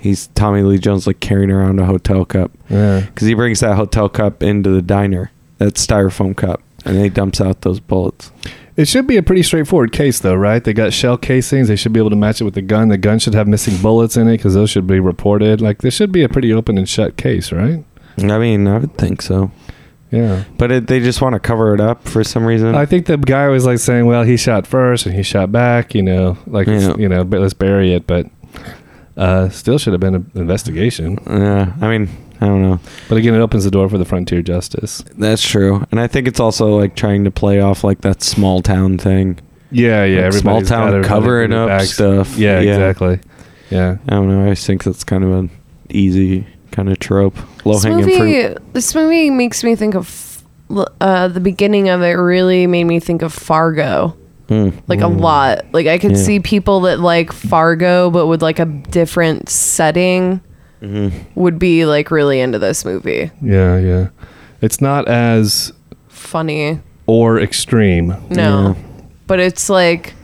He's Tommy Lee Jones like carrying around a hotel cup yeah. because he brings that hotel cup into the diner, that styrofoam cup, and he dumps out those bullets. It should be a pretty straightforward case, though, right? They got shell casings. They should be able to match it with the gun. The gun should have missing bullets in it because those should be reported. Like, this should be a pretty open and shut case, right? I mean, I would think so, Yeah. but it, they just want to cover it up for some reason. I think the guy was like saying, "Well, he shot first and he shot back," you know, like Yeah. you know, but let's bury it. But uh, still should have been an investigation. yeah, I mean, I don't know. But again, it opens the door for the frontier justice. That's true, and I think it's also like trying to play off like that small town thing. Yeah, yeah. Like small town covering up bags. stuff. Yeah, Yeah. exactly. Yeah. I don't know. I think that's kind of an easy kind of trope, low this hanging movie, fruit. this movie makes me think of uh, the beginning of it really made me think of Fargo. Like a hmm. lot. Like I could Yeah. see people that like Fargo, but with like a different setting, mm-hmm. would be like really into this movie. Yeah, yeah. It's not as Funny, or extreme. no, but it's like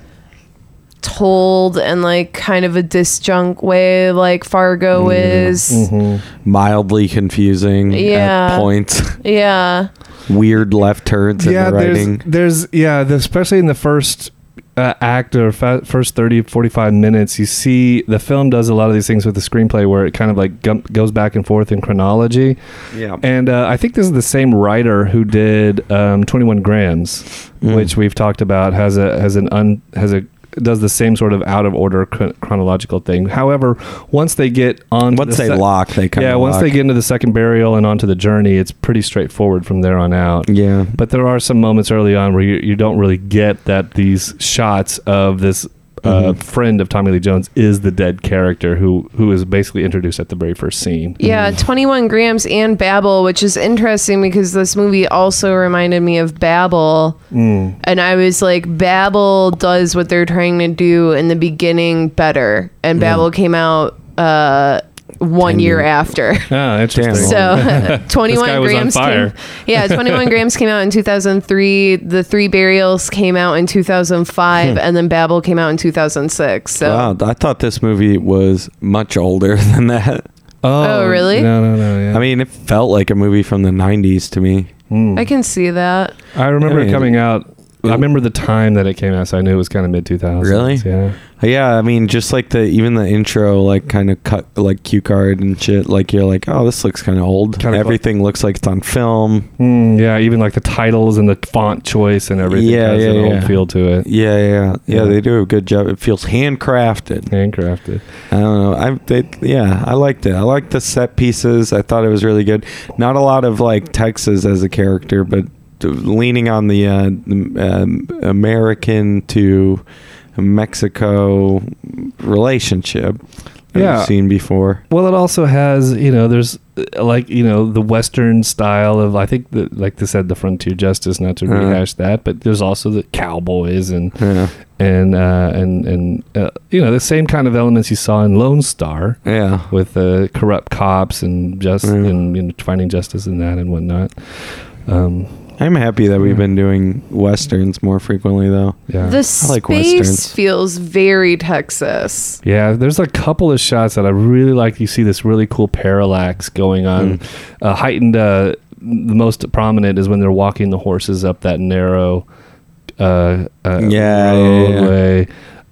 told in like kind of a disjunct way, like Fargo mm-hmm. is. Mm-hmm. Mildly confusing Yeah. at points. Yeah. Weird left turns in the there's, writing. there's yeah, the, especially in the first uh, act or fa- first 30 45 minutes you see the film does a lot of these things with the screenplay where it kind of like goes back and forth in chronology Yeah. and uh, i think this is the same writer who did um, 21 grams Mm. which we've talked about has a has an un has a does the same sort of out of order chronological thing. However once they get on Once they lock, they kind yeah once they get into the second burial and onto the journey it's pretty straightforward from there on out. Yeah. but there are some moments early on where you, you don't really get that these shots of this uh, Mhm. friend of Tommy Lee Jones is the dead character who who is basically introduced at the very first scene. Yeah, 21 grams and Babel, which is interesting because this movie also reminded me of Babel. Mm. And I was like, Babel does what they're trying to do in the beginning better. And Babel came out uh, one Ten year years. after. Ah, interesting. So 21 guy was on grams fire. came, Yeah, 21 grams came out in 2003. The Three Burials came out in 2005 and then Babel came out in 2006. So Wow, I thought this movie was much older than that. Oh, really? No, no, no. Yeah. I mean, it felt like a movie from the 90s to me. Mm. I can see that. I remember I it mean- coming out. I remember the time that it came out, so I knew it was kind of mid 2000s. Really? Yeah. Yeah, I mean, just like the even the intro, like kind of cut like cue card and shit. Like you're like, oh, this looks kind of old. Kinda Everything looks like it's on film. Mm, yeah, even like the titles and the font choice and everything Yeah, has an yeah, old yeah. feel to it. Yeah, yeah, yeah, Yeah. They do a good job. It feels handcrafted. Handcrafted. I don't know. I they, yeah, I liked it. I liked the set pieces. I thought it was really good. Not a lot of like Texas as a character, but leaning on the uh, um, American to Mexico relationship that Yeah. we've seen before. Well, it also has, you know, there's uh, like, you know, the Western style of, I think, the, like they said, the frontier justice, not to Uh. rehash that, but there's also the cowboys and, Yeah, and, uh, and, and, uh, you know, the same kind of elements you saw in Lone Star yeah. with uh, corrupt cops and just, Yeah. and, you know, finding justice in that and whatnot. Um, I'm happy that we've been doing westerns more frequently, though. yeah. The I like space westerns. feels very Texas. Yeah, there's a couple of shots that I really like. You see this really cool parallax going on. Mm. Uh, heightened, uh, the most prominent is when they're walking the horses up that narrow uh, uh, Yeah, yeah,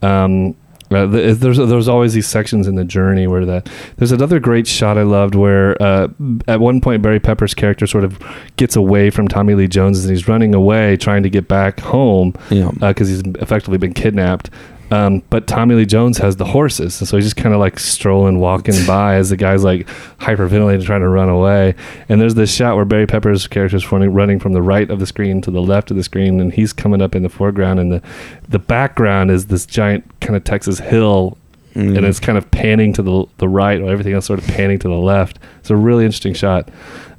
yeah. Um, uh, th- there's there's always these sections in the journey where that there's another great shot I loved where uh, at one point Barry Pepper's character sort of gets away from Tommy Lee Jones and he's running away trying to get back home Yeah. because he's effectively been kidnapped. Um, but Tommy Lee Jones has the horses, and so he's just kind of like strolling, walking by as the guy's like hyperventilating, trying to run away. And there's this shot where Barry Pepper's character is running, running from the right of the screen to the left of the screen, and he's coming up in the foreground, and the the background is this giant kind of Texas hill, Mm. and it's kind of panning to the the right, while everything else sort of panning to the left. It's a really interesting shot.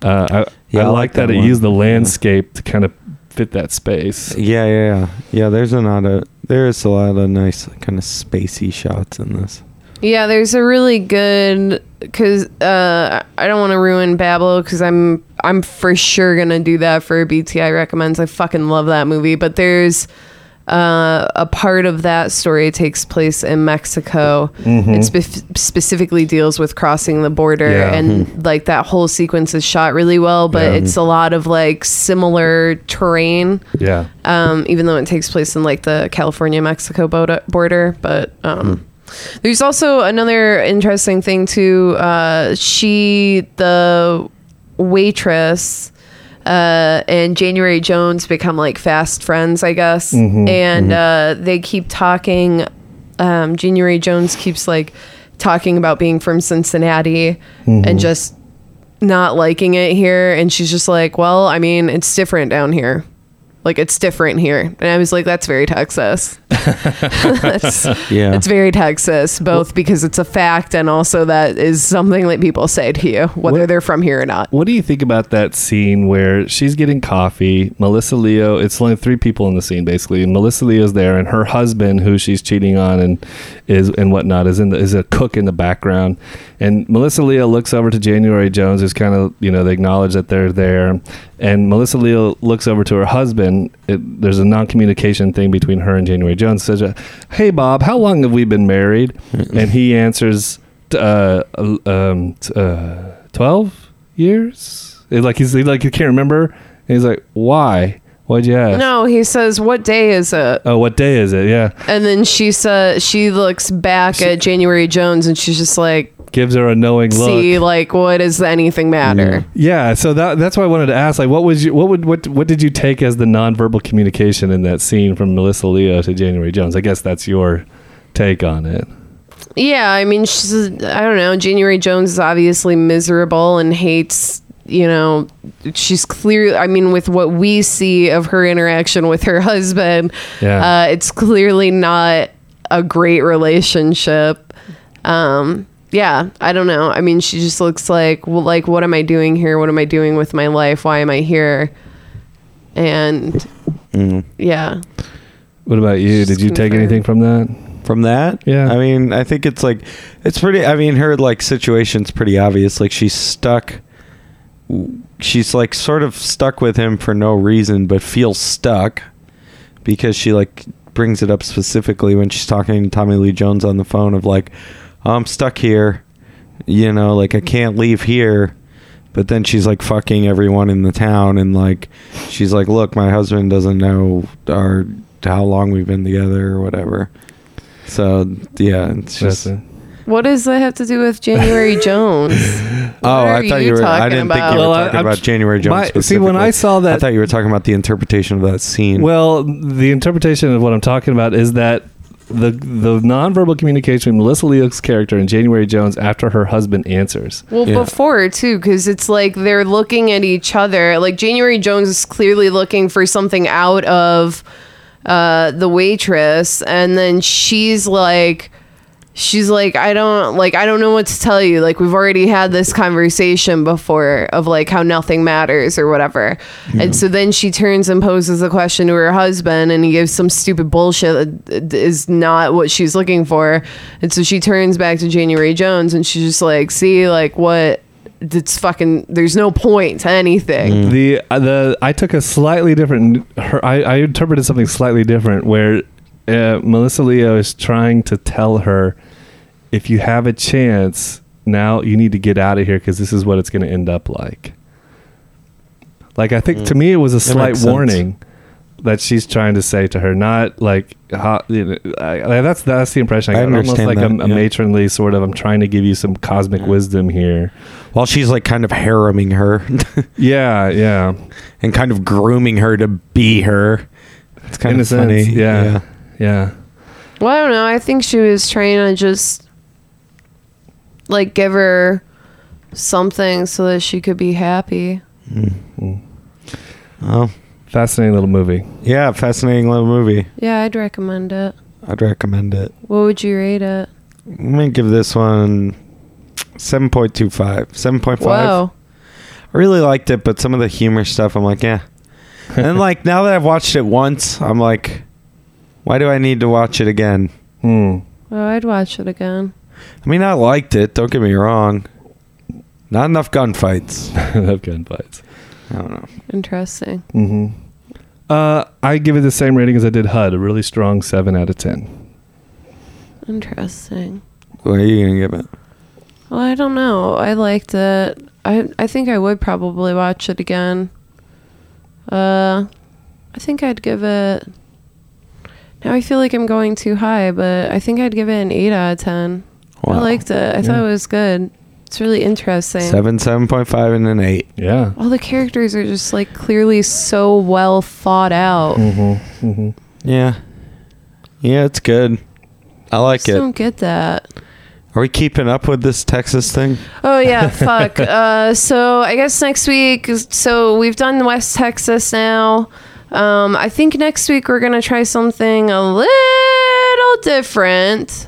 Uh, I, Yeah, I, I like like that, that it used the Yeah. landscape to kind of fit that space. Yeah, yeah, yeah. Yeah, there's a lot of there's a lot of nice kind of spacey shots in this. Yeah, there's a really good because uh, I don't want to ruin Babel because I'm I'm for sure gonna do that for BTI recommends. I fucking love that movie, but there's uh, a part of that story takes place in Mexico. It spe- specifically deals with crossing the border, Yeah. and like that whole sequence is shot really well. But Yeah. it's a lot of like similar terrain Yeah. um, even though it takes place in like the California Mexico border. border. But um, there's also another interesting thing too. Uh, she, the waitress, uh, and January Jones become like fast friends, I guess, and Uh, they keep talking. Um, January Jones keeps like talking about being from Cincinnati and just not liking it here, and she's just like, "Well, I mean, it's different down here." Like it's different here. And I was like, that's very Texas. that's Yeah. it's very Texas, both because it's a fact and also that is something that people say to you, whether What- they're from here or not. What do you think about that scene where she's getting coffee? Melissa Leo, it's only three people in the scene basically. And Melissa Leo's there, and her husband, who she's cheating on and is and whatnot, is in the, is a cook in the background. And Melissa Leo looks over to January Jones, who's kind of you know they acknowledge that they're there, and Melissa Leo looks over to her husband. It, there's a non-communication thing between her and January Jones. Says, "Hey Bob, how long have we been married?" and he answers, uh, um, uh, 12 years? It's like he's like, he can't remember. And he's like, why? Why'd you ask? No, he says, What day is it? Oh, what day is it? Yeah. And then she says she looks back at January Jones and she's just like, Gives her a knowing look. see, like, what does anything matter? Yeah, so that that's why I wanted to ask, like, what was you, what would, what, what did you take as the nonverbal communication in that scene from Melissa Leo to January Jones? I guess that's your take on it. Yeah, I mean, she's, I don't know. January Jones is obviously miserable and hates, you know, she's clear. I mean, with what we see of her interaction with her husband, Yeah. uh, it's clearly not a great relationship. Um, yeah, I don't know. I mean, she just looks like, well, like, what am I doing here? What am I doing with my life? Why am I here? And Mm. yeah, What about you? Did you take Confirmed. anything from that? From that, Yeah. I mean, I think it's like it's pretty. I mean, her like situation's pretty obvious. Like she's stuck. She's like sort of stuck with him for no reason, but feels stuck because she like brings it up specifically when she's talking to Tommy Lee Jones on the phone of like, I'm stuck here. You know, like I mm-hmm. can't leave here. But then she's like fucking everyone in the town, and like she's like, "Look, my husband doesn't know our how long we've been together or whatever." So yeah, it's just. it. what does that have to do with January Jones? Oh, I thought you were. I didn't think you were Well, talking I'm about tr- January Jones. my- see, when I saw that- I thought you were talking about the interpretation of that scene. Well, the interpretation of what I'm talking about is that the the nonverbal communication between Melissa Leo's character and January Jones after her husband answers. Well, Yeah. before too, because it's like they're looking at each other. Like January Jones is clearly looking for something out of uh, the waitress, and then she's like, she's like, I don't like, I don't know what to tell you. Like we've already had this conversation before of like how nothing matters or whatever. And so then she turns and poses a question to her husband, and he gives some stupid bullshit that is not what she's looking for. And so she turns back to January Jones, and she's just like, see, like what. It's fucking. There's no point to anything. The uh, the I took a slightly different. Her, I, I interpreted something slightly different where uh, Melissa Leo is trying to tell her, if you have a chance now, you need to get out of here because this is what it's going to end up like. Like I think to me it was a slight warning that she's trying to say to her, not like how, you know, I, I- that's that's the impression I I got. Almost like that, a, a yeah. matronly sort of. I'm trying to give you some cosmic wisdom here. While she's like kind of hareming her Yeah, yeah. and kind of grooming her to be her. It's kind In of funny. sense, yeah. Yeah. Well, I don't know. I think she was trying to just like give her something so that she could be happy. Hmm. Oh, Fascinating little movie. yeah, fascinating little movie. Yeah, I'd recommend it. I'd recommend it. What would you rate it? I'm gonna give this one 7.25. 7.5. Whoa. I really liked it, but some of the humor stuff, I'm like, yeah. and like now that I've watched it once, I'm like, why do I need to watch it again? Hmm. Oh, I'd watch it again. I mean, I liked it. Don't get me wrong. Not enough gunfights. Love gunfights. I don't know. Interesting. Mm-hmm. Uh, I give it the same rating as I did HUD, a really strong 7 out of 10. Interesting. What are you gonna give it? Well, I don't know. I liked it. I I think I would probably watch it again. Uh, I think I'd give it. Now I feel like I'm going too high, but I think I'd give it an eight out of ten. I liked it. I thought it was good. It's really interesting. Seven, seven point five, and an eight. Yeah. All the characters are just like clearly so well thought out. Mm-hmm. Mm-hmm. Yeah, yeah, it's good. I like Just it. don't get that. Are we keeping up with this Texas thing? Oh yeah, fuck. Uh, so I guess next week. So we've done West Texas now. Um, I think next week we're gonna try something a little different.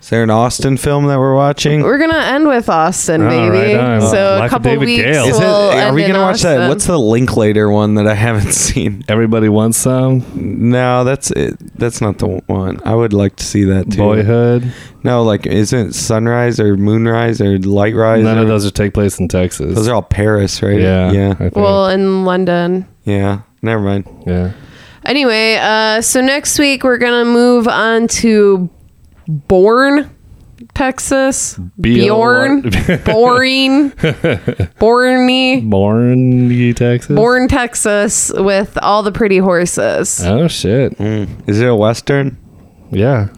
Is there an Austin film that we're watching? We're gonna end with Austin, Oh, baby. right. So Life a of couple David weeks. Gale. Is it? we'll Are we gonna watch that? What's the Linklater one that I haven't seen? Everybody wants some No, that's it. That's not the one. I would like to see that too. boyhood. No, like isn't Sunrise or Moonrise or Light Rise? None or- of those are take place in Texas. Those are all Paris, right? yeah, Yeah. Well, in London. Yeah. Never mind. yeah. Anyway, uh, so next week we're gonna move on to Born, Texas. B-O-R- Bjorn, Boring, Borny, Born, Texas. Born, Texas, with all the pretty horses. Oh shit! Mm. Is it a western? Yeah,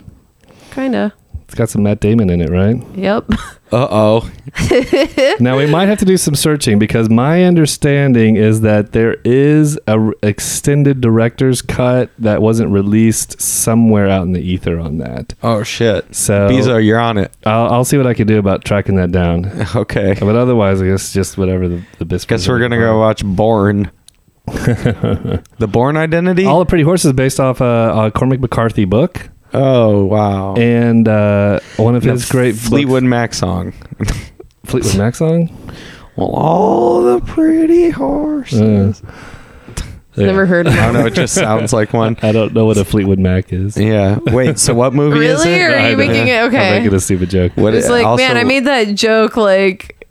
Kinda. it's got some Matt Damon in it, right? Yep. Uh oh. now we might have to do some searching because my understanding is that there is a r- extended director's cut that wasn't released somewhere out in the ether on that. Oh shit. So Beezo, you're on it. I'll, I'll see what I can do about tracking that down. Okay. But otherwise, I guess just whatever the the best. Guess we're gonna go watch Born. the Bourne Identity. All the Pretty Horses based off a, a Cormac McCarthy book oh wow. and uh, one of And a his great Fleetwood Mac song. Fleetwood Mac song. Well, all the pretty horses. Uh, yeah. Never heard of it. I don't know. It just sounds like one. I don't know what a Fleetwood Mac is. Yeah. Wait. So what movie is Really? it? Or are you making it I'm okay? making a stupid joke. What It's like, also- man, I made that joke like,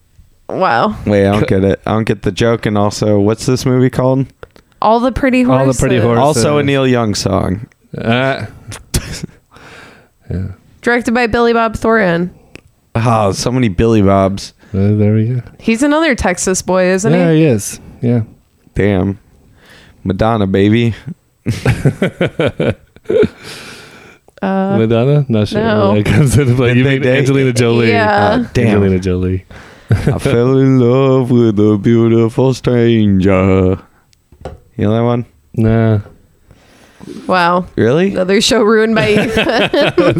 wow. Wait, I don't get it. I don't get the joke. And also, what's this movie called? All the pretty horses. All the. Pretty Horses. Also, a Neil Young song. Uh, yeah. Directed by Billy Bob Thornton. Oh, so many Billy Bobs. Uh, there we go. He's another Texas boy, isn't he? yeah, he? he is. Yeah. Damn. Madonna, baby. Uh, Madonna? Not sure. no. When that comes into play. You Did they mean date? Angelina Jolie? Yeah. Uh, damn. Angelina Jolie. I fell in love with a beautiful stranger. You know that one? Nah. Wow. Really? Another show ruined by Ethan.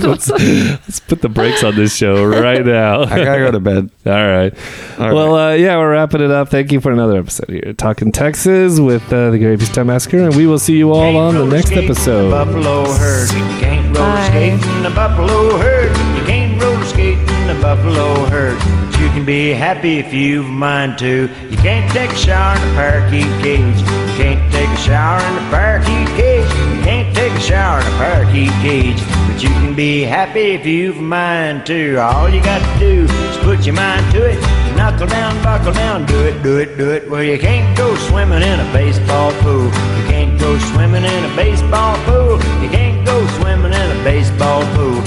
let's, let's put the brakes on this show right now. I gotta go to bed. All right. All well, uh, yeah, we're wrapping it up. Thank you for another episode here. Talking Texas with uh, the Gary Peacetime Massacre, and we will see you all on the next episode. Buffalo herd. You can't roller skate in the buffalo herd. You can't roller skate in the buffalo herd. You can be happy if you've a mind to. You can't take a shower in a parakeet cage. You can't take a shower in a parakeet cage. You can't take a shower in a parakeet cage. But you can be happy if you've a mind to. All you got to do is put your mind to it. Knuckle down, buckle down, do it, do it, do it. Well, you can't go swimming in a baseball pool. You can't go swimming in a baseball pool. You can't go swimming in a baseball pool.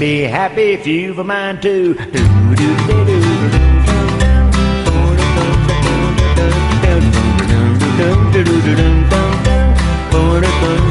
Be happy if you've a mind to. Do, do, do, do, You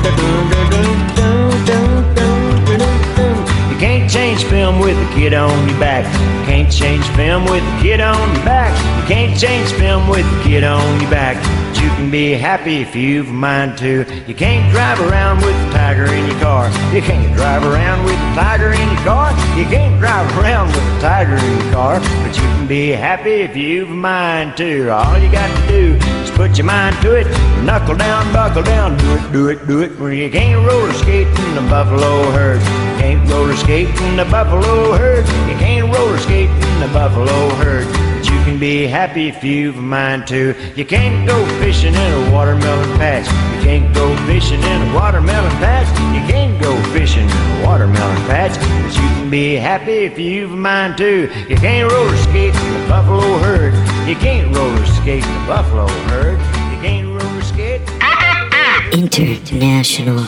film with a kid on your back. You can't change film with a kid on your back. You can't change film with a kid on your back. But you can be happy if you've a mind to. You can't drive around with a tiger in your car. You can't drive around with a tiger in your car. You can't drive around with a tiger in your car. But you can be happy if you've a mind to. All you got to do put your mind to it. Knuckle down, buckle down, do it, do it, do it. Where you can't roller skate in the buffalo herd. You can't roller skate in the buffalo herd. You can't roller skate in the buffalo herd. But you can be happy if you've a mind to. You can't go fishing in a watermelon patch. You can't go fishing in a watermelon patch. You can't go fishing in a watermelon patch. But you can be happy if you've a mind to. You can't roller skate in the buffalo herd. You can't roller skate the buffalo herd. You can't roller skate. International.